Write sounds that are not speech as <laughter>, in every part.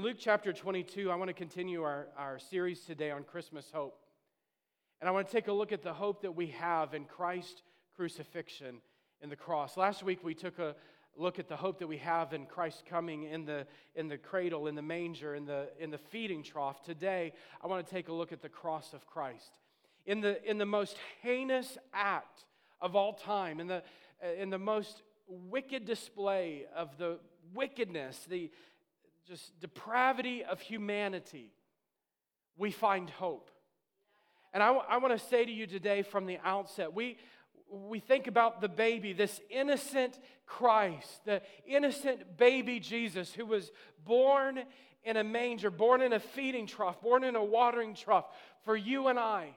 In Luke chapter 22, I want to continue our, our series today on Christmas hope. And I want to take a look at the hope that we have in Christ's crucifixion in the cross. Last week, we took a look at the hope that we have in Christ coming in the, in the cradle, in the manger, in the, in the feeding trough. Today, I want to take a look at the cross of Christ. In the, in the most heinous act of all time, in the, in the most wicked display of the wickedness, the, just depravity of humanity, we find hope. And I, I want to say to you today from the outset, we, we think about the baby, this innocent Christ, the innocent baby Jesus who was born in a manger, born in a feeding trough, born in a watering trough for you and I.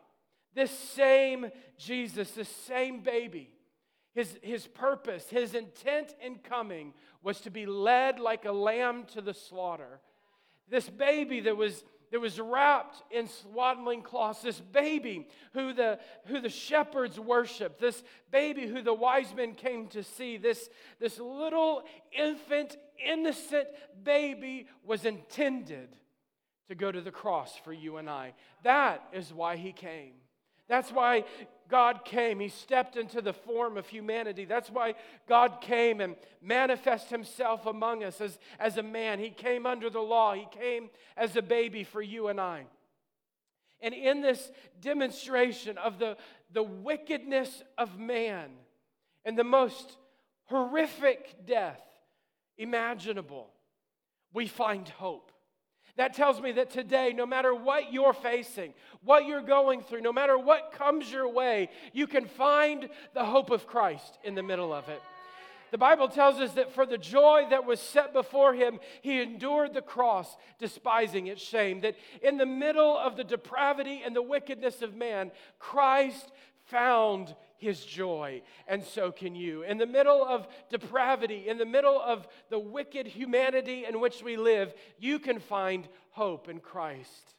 This same Jesus, this same baby, his, his purpose, his intent in coming was to be led like a lamb to the slaughter. This baby that was, that was wrapped in swaddling cloths, this baby who the, who the shepherds worshiped, this baby who the wise men came to see, this, this little infant, innocent baby was intended to go to the cross for you and I. That is why he came. That's why God came. He stepped into the form of humanity. That's why God came and manifest himself among us as, as a man. He came under the law, he came as a baby for you and I. And in this demonstration of the, the wickedness of man and the most horrific death imaginable, we find hope. That tells me that today, no matter what you're facing, what you're going through, no matter what comes your way, you can find the hope of Christ in the middle of it. The Bible tells us that for the joy that was set before him, he endured the cross, despising its shame. That in the middle of the depravity and the wickedness of man, Christ found his joy, and so can you. In the middle of depravity, in the middle of the wicked humanity in which we live, you can find hope in Christ.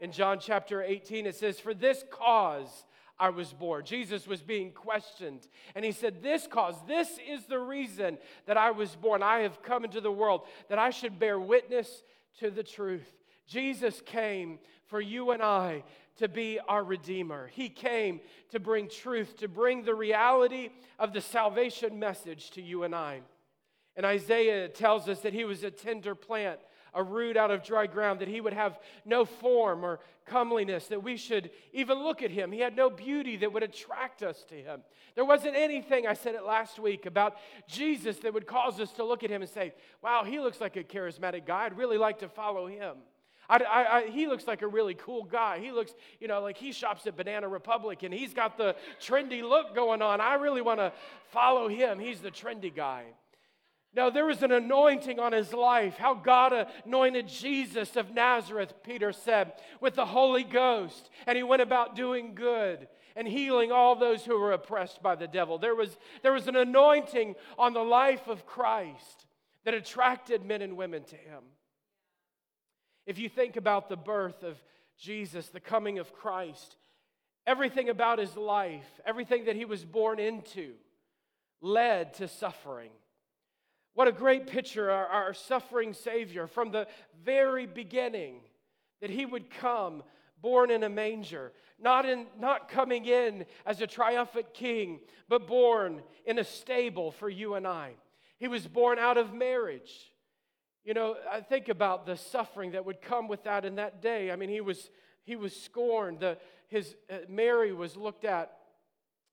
In John chapter 18, it says, For this cause I was born. Jesus was being questioned, and he said, This cause, this is the reason that I was born. I have come into the world that I should bear witness to the truth. Jesus came for you and I to be our Redeemer. He came to bring truth, to bring the reality of the salvation message to you and I. And Isaiah tells us that he was a tender plant, a root out of dry ground, that he would have no form or comeliness, that we should even look at him. He had no beauty that would attract us to him. There wasn't anything, I said it last week, about Jesus that would cause us to look at him and say, wow, he looks like a charismatic guy. I'd really like to follow him. I, I, I, he looks like a really cool guy. He looks, you know, like he shops at Banana Republic and he's got the trendy look going on. I really want to follow him. He's the trendy guy. No, there was an anointing on his life. How God anointed Jesus of Nazareth, Peter said, with the Holy Ghost. And he went about doing good and healing all those who were oppressed by the devil. There was, there was an anointing on the life of Christ that attracted men and women to him. If you think about the birth of Jesus, the coming of Christ, everything about his life, everything that he was born into, led to suffering. What a great picture, our, our, suffering Savior from the very beginning, that he would come born in a manger, not, in, not coming in as a triumphant king, but born in a stable for you and I. He was born out of marriage. You know, I think about the suffering that would come with that in that day. I mean, he was, he was scorned. The, his, uh, Mary was looked at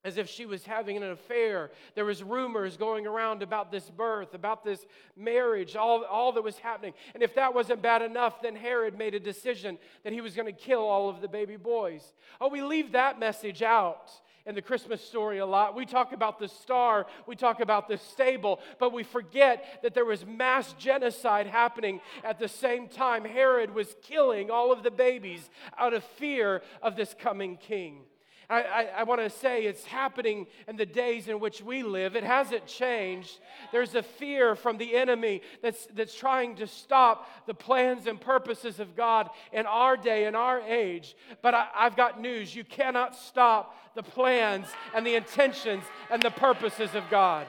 as if she was having an affair. There was rumors going around about this birth, about this marriage, all, all that was happening. And if that wasn't bad enough, then Herod made a decision that he was going to kill all of the baby boys. Oh, we leave that message out in the Christmas story a lot. We talk about the star, we talk about the stable, but we forget that there was mass genocide happening at the same time. Herod was killing all of the babies out of fear of this coming king. I, I, I want to say it's happening in the days in which we live. It hasn't changed. There's a fear from the enemy that's, that's trying to stop the plans and purposes of God in our day, in our age. But I, I've got news you cannot stop the plans and the intentions and the purposes of God.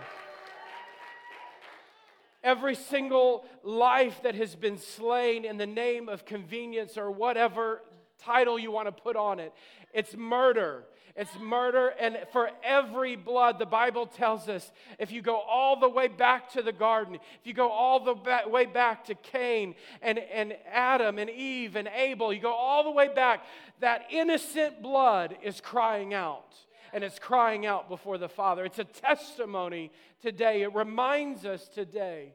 every single life that has been slain in the name of convenience or whatever title you want to put on it. It's murder. It's murder, and for every blood, the Bible tells us if you go all the way back to the garden, if you go all the way back to Cain and, and Adam and Eve and Abel, you go all the way back, that innocent blood is crying out. And it's crying out before the Father. It's a testimony today. It reminds us today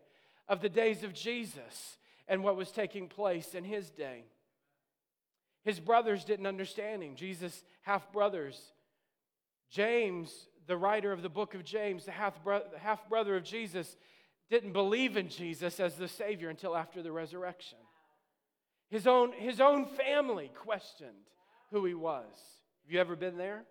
of the days of Jesus and what was taking place in his day. His brothers didn't understand him. Jesus' half brothers. James, the writer of the book of James, the half brother of Jesus, didn't believe in Jesus as the Savior until after the resurrection. His own, his own family questioned who he was. Have you ever been there?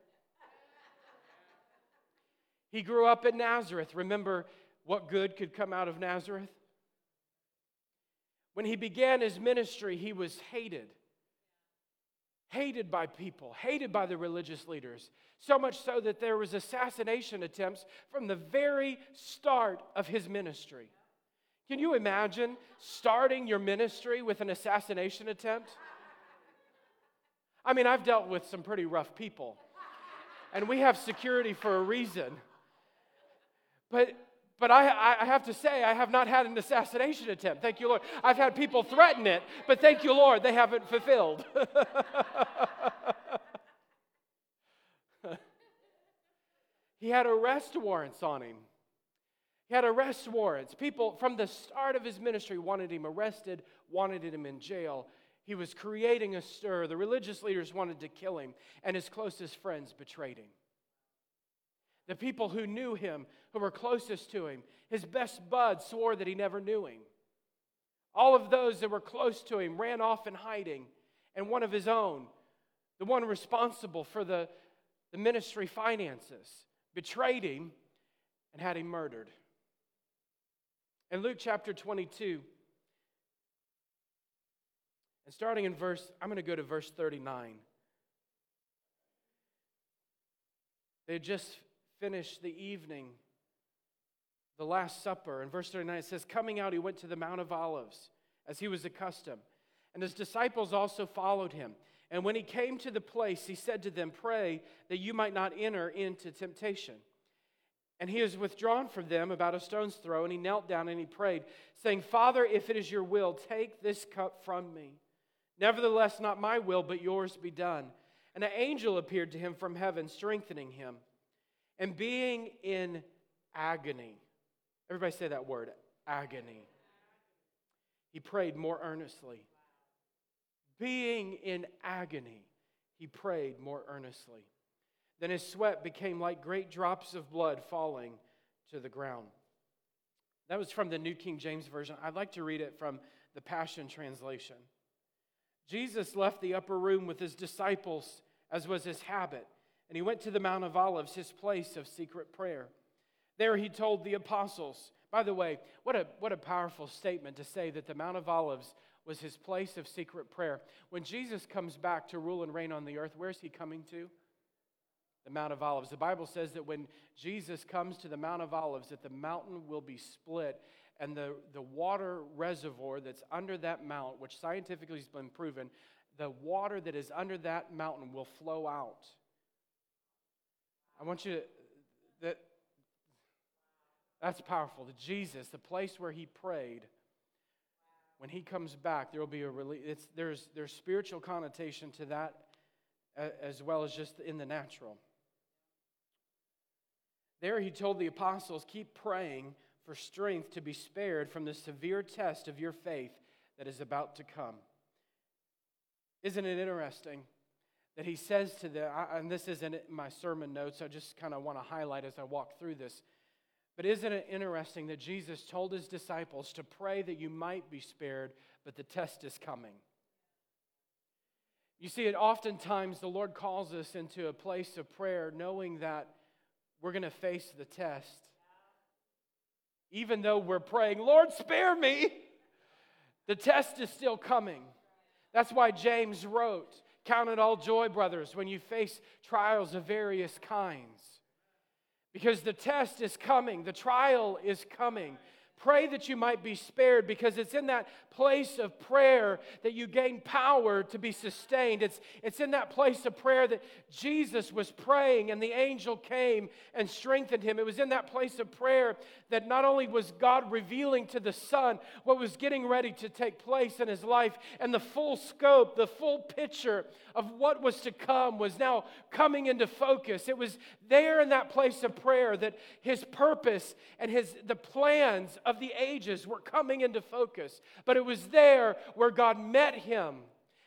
He grew up in Nazareth. Remember what good could come out of Nazareth? When he began his ministry, he was hated hated by people, hated by the religious leaders. So much so that there was assassination attempts from the very start of his ministry. Can you imagine starting your ministry with an assassination attempt? I mean, I've dealt with some pretty rough people, and we have security for a reason. But but I, I, have to say, I have not had an assassination attempt. Thank you, Lord. I've had people threaten it, but thank you, Lord, they haven't fulfilled. <laughs> he had arrest warrants on him. He had arrest warrants. People from the start of his ministry wanted him arrested, wanted him in jail. He was creating a stir. The religious leaders wanted to kill him, and his closest friends betrayed him. The people who knew him, who were closest to him, his best bud swore that he never knew him. All of those that were close to him ran off in hiding, and one of his own, the one responsible for the, the ministry finances, betrayed him and had him murdered. In Luke chapter 22, and starting in verse, I'm going to go to verse 39. They just finished the evening, the Last Supper. In verse 39, it says, Coming out, he went to the Mount of Olives, as he was accustomed. And his disciples also followed him. And when he came to the place, he said to them, Pray that you might not enter into temptation. And he was withdrawn from them about a stone's throw, and he knelt down and he prayed, saying, Father, if it is your will, take this cup from me. Nevertheless, not my will, but yours be done. And an angel appeared to him from heaven, strengthening him and being in agony. Everybody say that word agony. He prayed more earnestly. Being in agony, he prayed more earnestly. Then his sweat became like great drops of blood falling to the ground. That was from the New King James Version. I'd like to read it from the Passion Translation. Jesus left the upper room with his disciples, as was his habit and he went to the Mount of Olives, his place of secret prayer. There he told the apostles, by the way, what a, what a powerful statement to say that the Mount of Olives was his place of secret prayer. When Jesus comes back to rule and reign on the earth, where's he coming to? The Mount of Olives. The Bible says that when Jesus comes to the Mount of Olives, that the mountain will be split and the, the water reservoir that's under that mount, which scientifically has been proven, the water that is under that mountain will flow out I want you to, that, that's powerful. The Jesus, the place where he prayed, when he comes back, there will be a release. there's, there's spiritual connotation to that as well as just in the natural. There he told the apostles, keep praying for strength to be spared from the severe test of your faith that is about to come. Isn't it interesting? That he says to them, and this isn't my sermon notes, I just kind of want to highlight as I walk through this. But isn't it interesting that Jesus told his disciples to pray that you might be spared, but the test is coming? You see, it oftentimes the Lord calls us into a place of prayer knowing that we're going to face the test. Even though we're praying, Lord, spare me, the test is still coming. That's why James wrote, Count it all joy, brothers, when you face trials of various kinds. Because the test is coming, the trial is coming. Pray that you might be spared because it's in that place of prayer that you gain power to be sustained. It's, it's in that place of prayer that Jesus was praying and the angel came and strengthened him. It was in that place of prayer that not only was God revealing to the Son what was getting ready to take place in his life, and the full scope, the full picture of what was to come was now coming into focus. It was there in that place of prayer that his purpose and his the plans of the ages were coming into focus. But it was there where God met him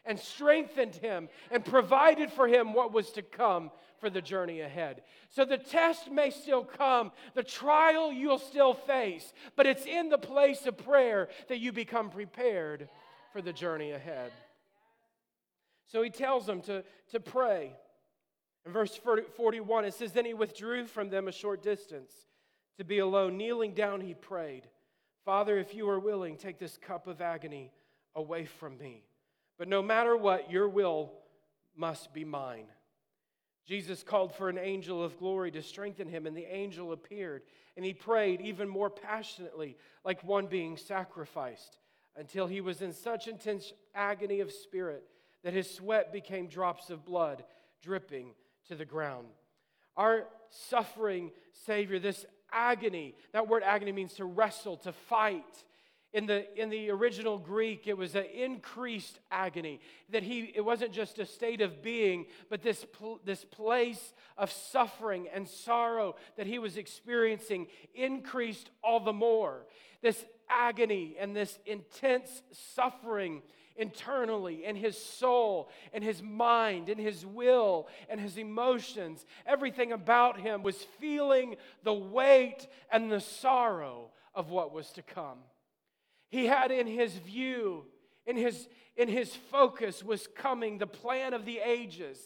and strengthened him and provided for him what was to come for the journey ahead. So the test may still come, the trial you'll still face, but it's in the place of prayer that you become prepared for the journey ahead. So he tells them to, to pray. In verse 41, it says, Then he withdrew from them a short distance to be alone. Kneeling down, he prayed, Father, if you are willing, take this cup of agony away from me. But no matter what, your will must be mine. Jesus called for an angel of glory to strengthen him, and the angel appeared. And he prayed even more passionately, like one being sacrificed, until he was in such intense agony of spirit that his sweat became drops of blood dripping to the ground. Our suffering Savior, this agony, that word agony means to wrestle, to fight. In the, in the original Greek, it was an increased agony. That he, it wasn't just a state of being, but this, pl- this place of suffering and sorrow that he was experiencing increased all the more. This agony and this intense suffering internally in his soul in his mind in his will and his emotions. Everything about him was feeling the weight and the sorrow of what was to come. He had in his view, in his, in his focus, was coming the plan of the ages.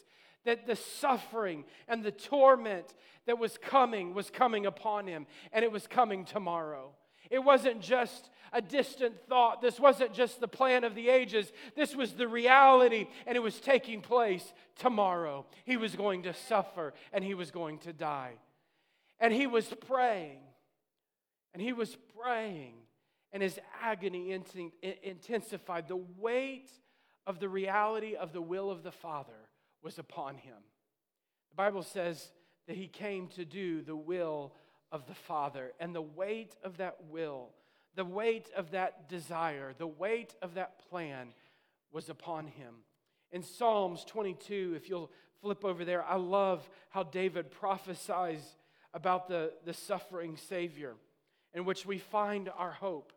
That the suffering and the torment that was coming was coming upon him, and it was coming tomorrow. It wasn't just a distant thought. This wasn't just the plan of the ages. This was the reality, and it was taking place tomorrow. He was going to suffer and he was going to die. And he was praying, and he was praying, and his agony intensified. The weight of the reality of the will of the Father was upon him. The Bible says that he came to do the will of the Father, and the weight of that will the weight of that desire, the weight of that plan was upon him. In Psalms 22, if you'll flip over there, I love how David prophesies about the, the suffering Savior in which we find our hope.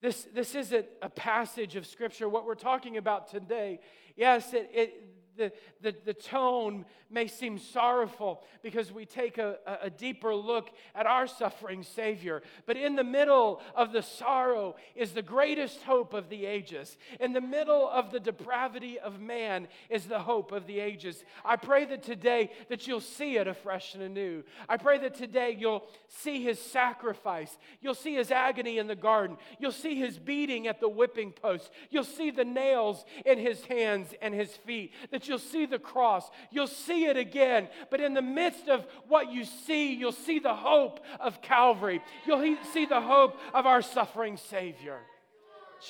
This, this isn't a passage of Scripture. What we're talking about today, yes, it, it, the, the, the tone may seem sorrowful because we take a, a deeper look at our suffering Savior. But in the middle of the sorrow is the greatest hope of the ages. In the middle of the depravity of man is the hope of the ages. I pray that today that you'll see it afresh and anew. I pray that today you'll see his sacrifice. You'll see his agony in the garden. You'll see his beating at the whipping post. You'll see the nails in his hands and his feet. That you'll see the cross. You'll see it again. But in the midst of what you see, you'll see the hope of Calvary. You'll see the hope of our suffering Savior,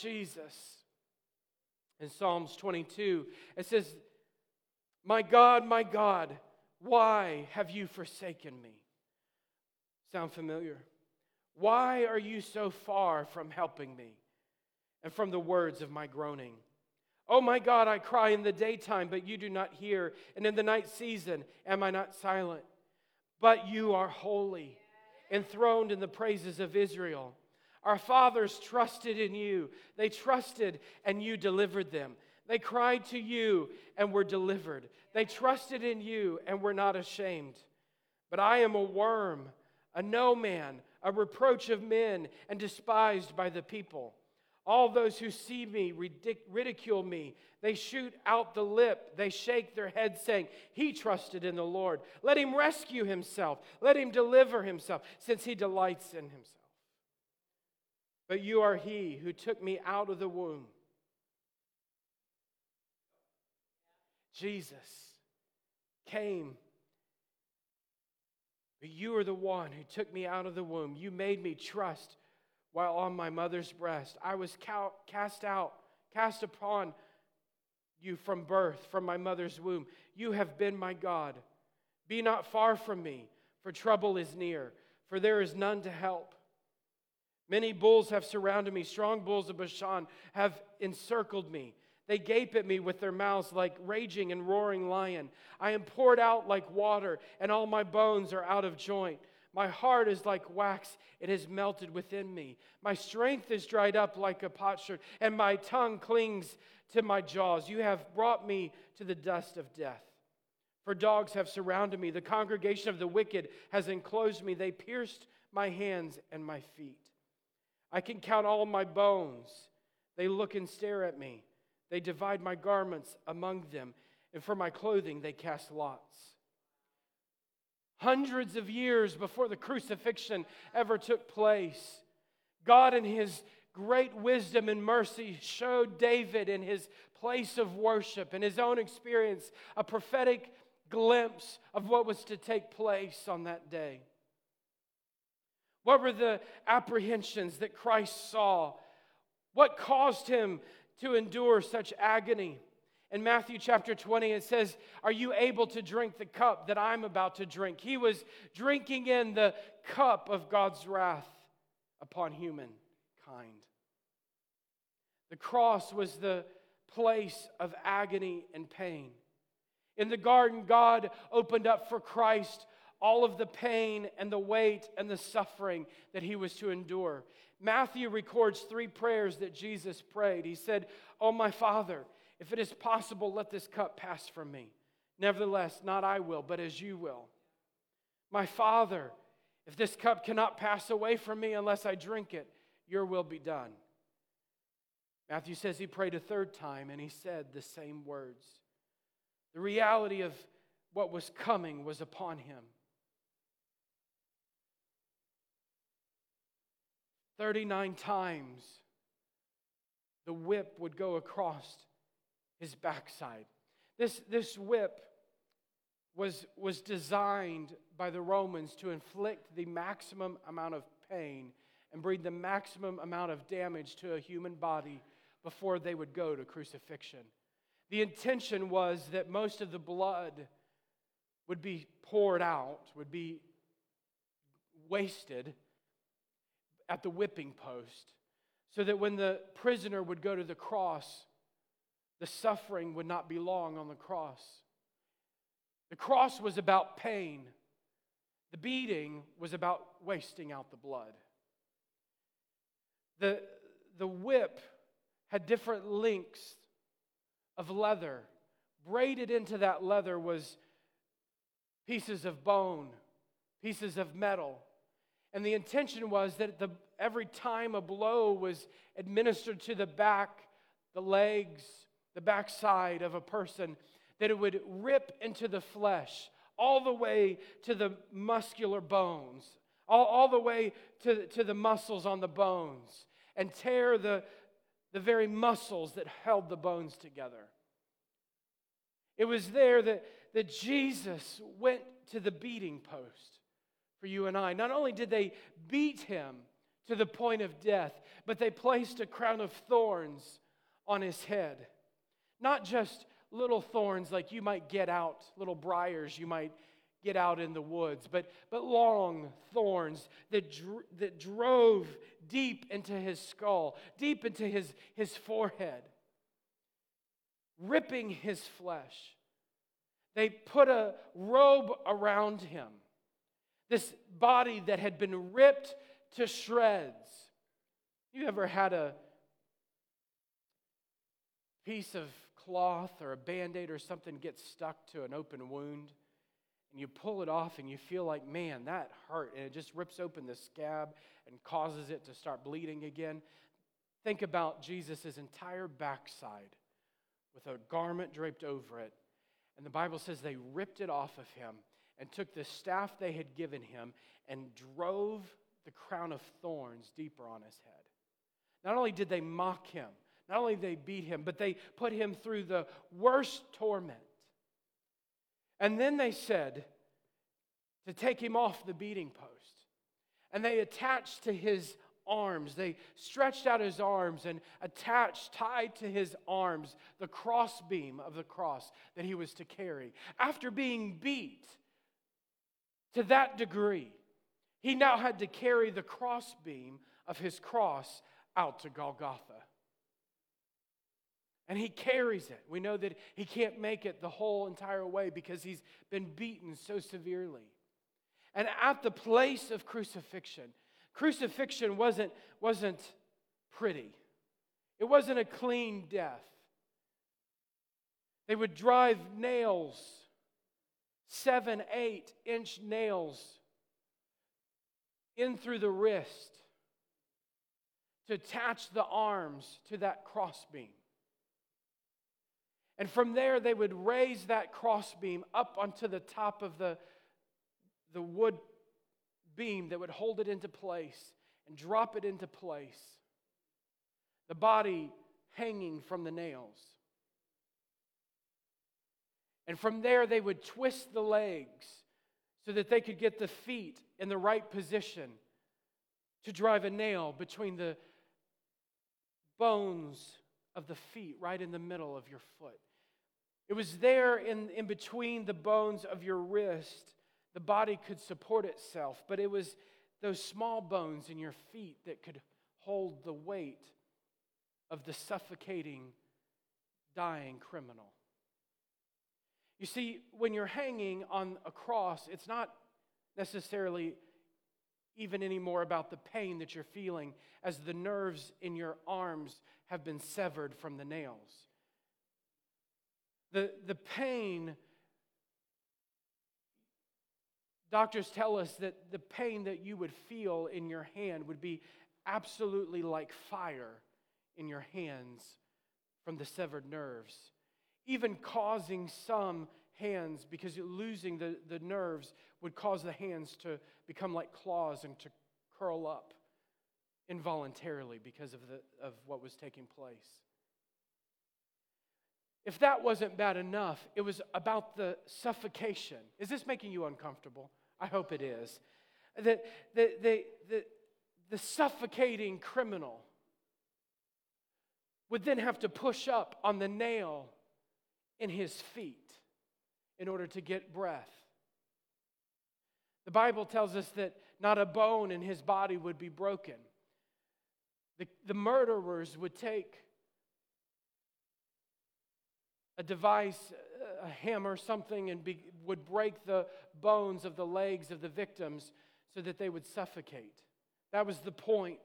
Jesus. In Psalms 22, it says, My God, my God, why have you forsaken me? Sound familiar? Why are you so far from helping me and from the words of my groaning? Oh my God, I cry in the daytime, but you do not hear. And in the night season, am I not silent? But you are holy, enthroned in the praises of Israel. Our fathers trusted in you. They trusted, and you delivered them. They cried to you and were delivered. They trusted in you and were not ashamed. But I am a worm, a no man, a reproach of men, and despised by the people. All those who see me ridicule me. They shoot out the lip. They shake their head, saying, He trusted in the Lord. Let him rescue himself. Let him deliver himself, since he delights in himself. But you are he who took me out of the womb. Jesus came. But you are the one who took me out of the womb. You made me trust while on my mother's breast. I was cast out, cast upon you from birth, from my mother's womb. You have been my God. Be not far from me, for trouble is near, for there is none to help. Many bulls have surrounded me, strong bulls of Bashan have encircled me. They gape at me with their mouths like raging and roaring lion. I am poured out like water, and all my bones are out of joint. My heart is like wax, it has melted within me. My strength is dried up like a potsherd, and my tongue clings to my jaws. You have brought me to the dust of death. For dogs have surrounded me. The congregation of the wicked has enclosed me. They pierced my hands and my feet. I can count all my bones. They look and stare at me. They divide my garments among them, and for my clothing they cast lots. Hundreds of years before the crucifixion ever took place, God, in His great wisdom and mercy, showed David in his place of worship, in his own experience, a prophetic glimpse of what was to take place on that day. What were the apprehensions that Christ saw? What caused him to endure such agony? In Matthew chapter 20, it says, Are you able to drink the cup that I'm about to drink? He was drinking in the cup of God's wrath upon humankind. The cross was the place of agony and pain. In the garden, God opened up for Christ all of the pain and the weight and the suffering that he was to endure. Matthew records three prayers that Jesus prayed. He said, Oh, my Father, if it is possible, let this cup pass from me. Nevertheless, not I will, but as you will. My Father, if this cup cannot pass away from me unless I drink it, your will be done. Matthew says he prayed a third time and he said the same words. The reality of what was coming was upon him. 39 times the whip would go across his backside. This, this whip was, was designed by the Romans to inflict the maximum amount of pain and bring the maximum amount of damage to a human body before they would go to crucifixion. The intention was that most of the blood would be poured out, would be wasted at the whipping post, so that when the prisoner would go to the cross, the suffering would not be long on the cross. The cross was about pain, the beating was about wasting out the blood. The, the whip had different links of leather. Braided into that leather was pieces of bone, pieces of metal. And the intention was that the, every time a blow was administered to the back, the legs, the backside of a person, that it would rip into the flesh all the way to the muscular bones, all, all the way to, to the muscles on the bones, and tear the, the very muscles that held the bones together. It was there that, that Jesus went to the beating post for you and I. Not only did they beat him to the point of death, but they placed a crown of thorns on his head. Not just little thorns like you might get out, little briars you might get out in the woods, but, but long thorns that, dr- that drove deep into his skull, deep into his, his forehead, ripping his flesh. They put a robe around him, this body that had been ripped to shreds. You ever had a piece of cloth or a band aid or something gets stuck to an open wound? and you pull it off and you feel like, man, that hurt. And it just rips open the scab and causes it to start bleeding again. Think about Jesus' entire backside with a garment draped over it. And the Bible says they ripped it off of him and took the staff they had given him and drove the crown of thorns deeper on his head. Not only did they mock him, not only they beat him, but they put him through the worst torment. And then they said to take him off the beating post. And they attached to his arms. They stretched out his arms and attached, tied to his arms, the crossbeam of the cross that he was to carry. After being beat to that degree, he now had to carry the crossbeam of his cross out to Golgotha. And he carries it. We know that he can't make it the whole entire way because he's been beaten so severely. And at the place of crucifixion, crucifixion wasn't, wasn't pretty, it wasn't a clean death. They would drive nails, seven, eight inch nails, in through the wrist to attach the arms to that crossbeam. And from there, they would raise that crossbeam up onto the top of the, the wood beam that would hold it into place and drop it into place. The body hanging from the nails. And from there, they would twist the legs so that they could get the feet in the right position to drive a nail between the bones of the feet, right in the middle of your foot. It was there in, in between the bones of your wrist, the body could support itself, but it was those small bones in your feet that could hold the weight of the suffocating, dying criminal. You see, when you're hanging on a cross, it's not necessarily even anymore about the pain that you're feeling as the nerves in your arms have been severed from the nails. The, the pain, doctors tell us that the pain that you would feel in your hand would be absolutely like fire in your hands from the severed nerves, even causing some hands, because losing the, the nerves would cause the hands to become like claws and to curl up involuntarily because of, the, of what was taking place. If that wasn't bad enough, it was about the suffocation. Is this making you uncomfortable? I hope it is. The, the, the, the, the suffocating criminal would then have to push up on the nail in his feet in order to get breath. The Bible tells us that not a bone in his body would be broken. The, the murderers would take a device, a hammer, something, and be, would break the bones of the legs of the victims so that they would suffocate. That was the point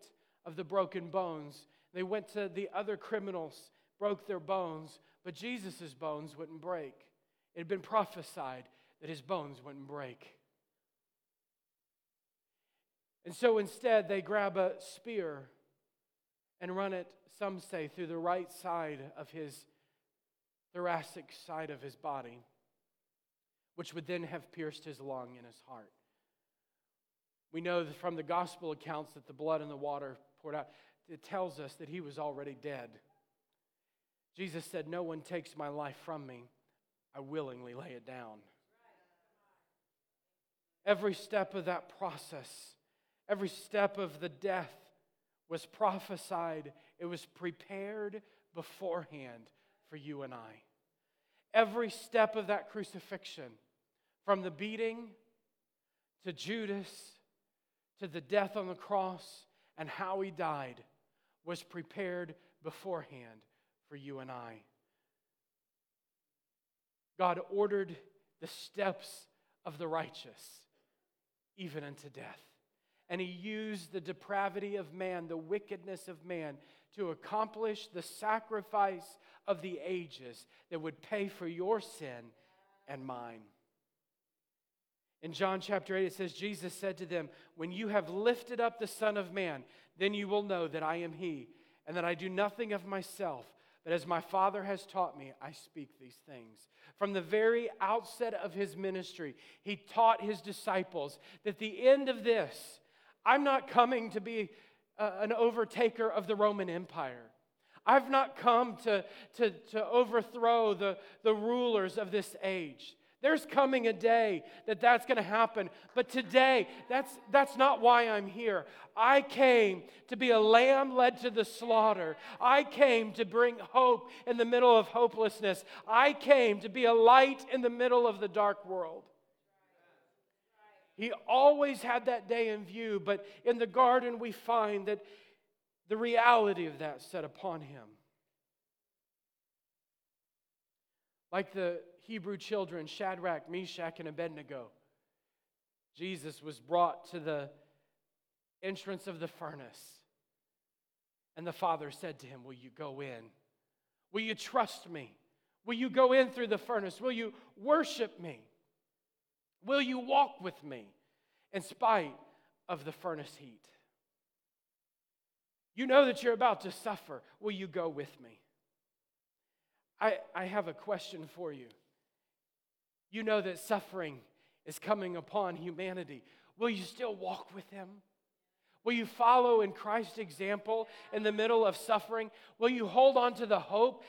of the broken bones. They went to the other criminals, broke their bones, but Jesus' bones wouldn't break. It had been prophesied that his bones wouldn't break. And so instead, they grab a spear and run it, some say, through the right side of his thoracic side of his body, which would then have pierced his lung and his heart. We know from the gospel accounts that the blood and the water poured out. It tells us that he was already dead. Jesus said, No one takes my life from me. I willingly lay it down. Every step of that process, every step of the death was prophesied, it was prepared beforehand for you and I. Every step of that crucifixion, from the beating to Judas to the death on the cross and how he died, was prepared beforehand for you and I. God ordered the steps of the righteous, even unto death. And he used the depravity of man, the wickedness of man, to accomplish the sacrifice of the ages that would pay for your sin and mine. In John chapter 8, it says, Jesus said to them, When you have lifted up the Son of Man, then you will know that I am He, and that I do nothing of myself, but as my Father has taught me, I speak these things. From the very outset of his ministry, he taught his disciples that the end of this, I'm not coming to be uh, an overtaker of the Roman Empire. I've not come to, to, to overthrow the, the rulers of this age. There's coming a day that that's going to happen. But today, that's, that's not why I'm here. I came to be a lamb led to the slaughter. I came to bring hope in the middle of hopelessness. I came to be a light in the middle of the dark world. He always had that day in view, but in the garden, we find that the reality of that set upon him. Like the Hebrew children, Shadrach, Meshach, and Abednego, Jesus was brought to the entrance of the furnace. And the Father said to him, Will you go in? Will you trust me? Will you go in through the furnace? Will you worship me? Will you walk with me in spite of the furnace heat? You know that you're about to suffer. Will you go with me? I, I have a question for you. You know that suffering is coming upon humanity. Will you still walk with him? Will you follow in Christ's example in the middle of suffering? Will you hold on to the hope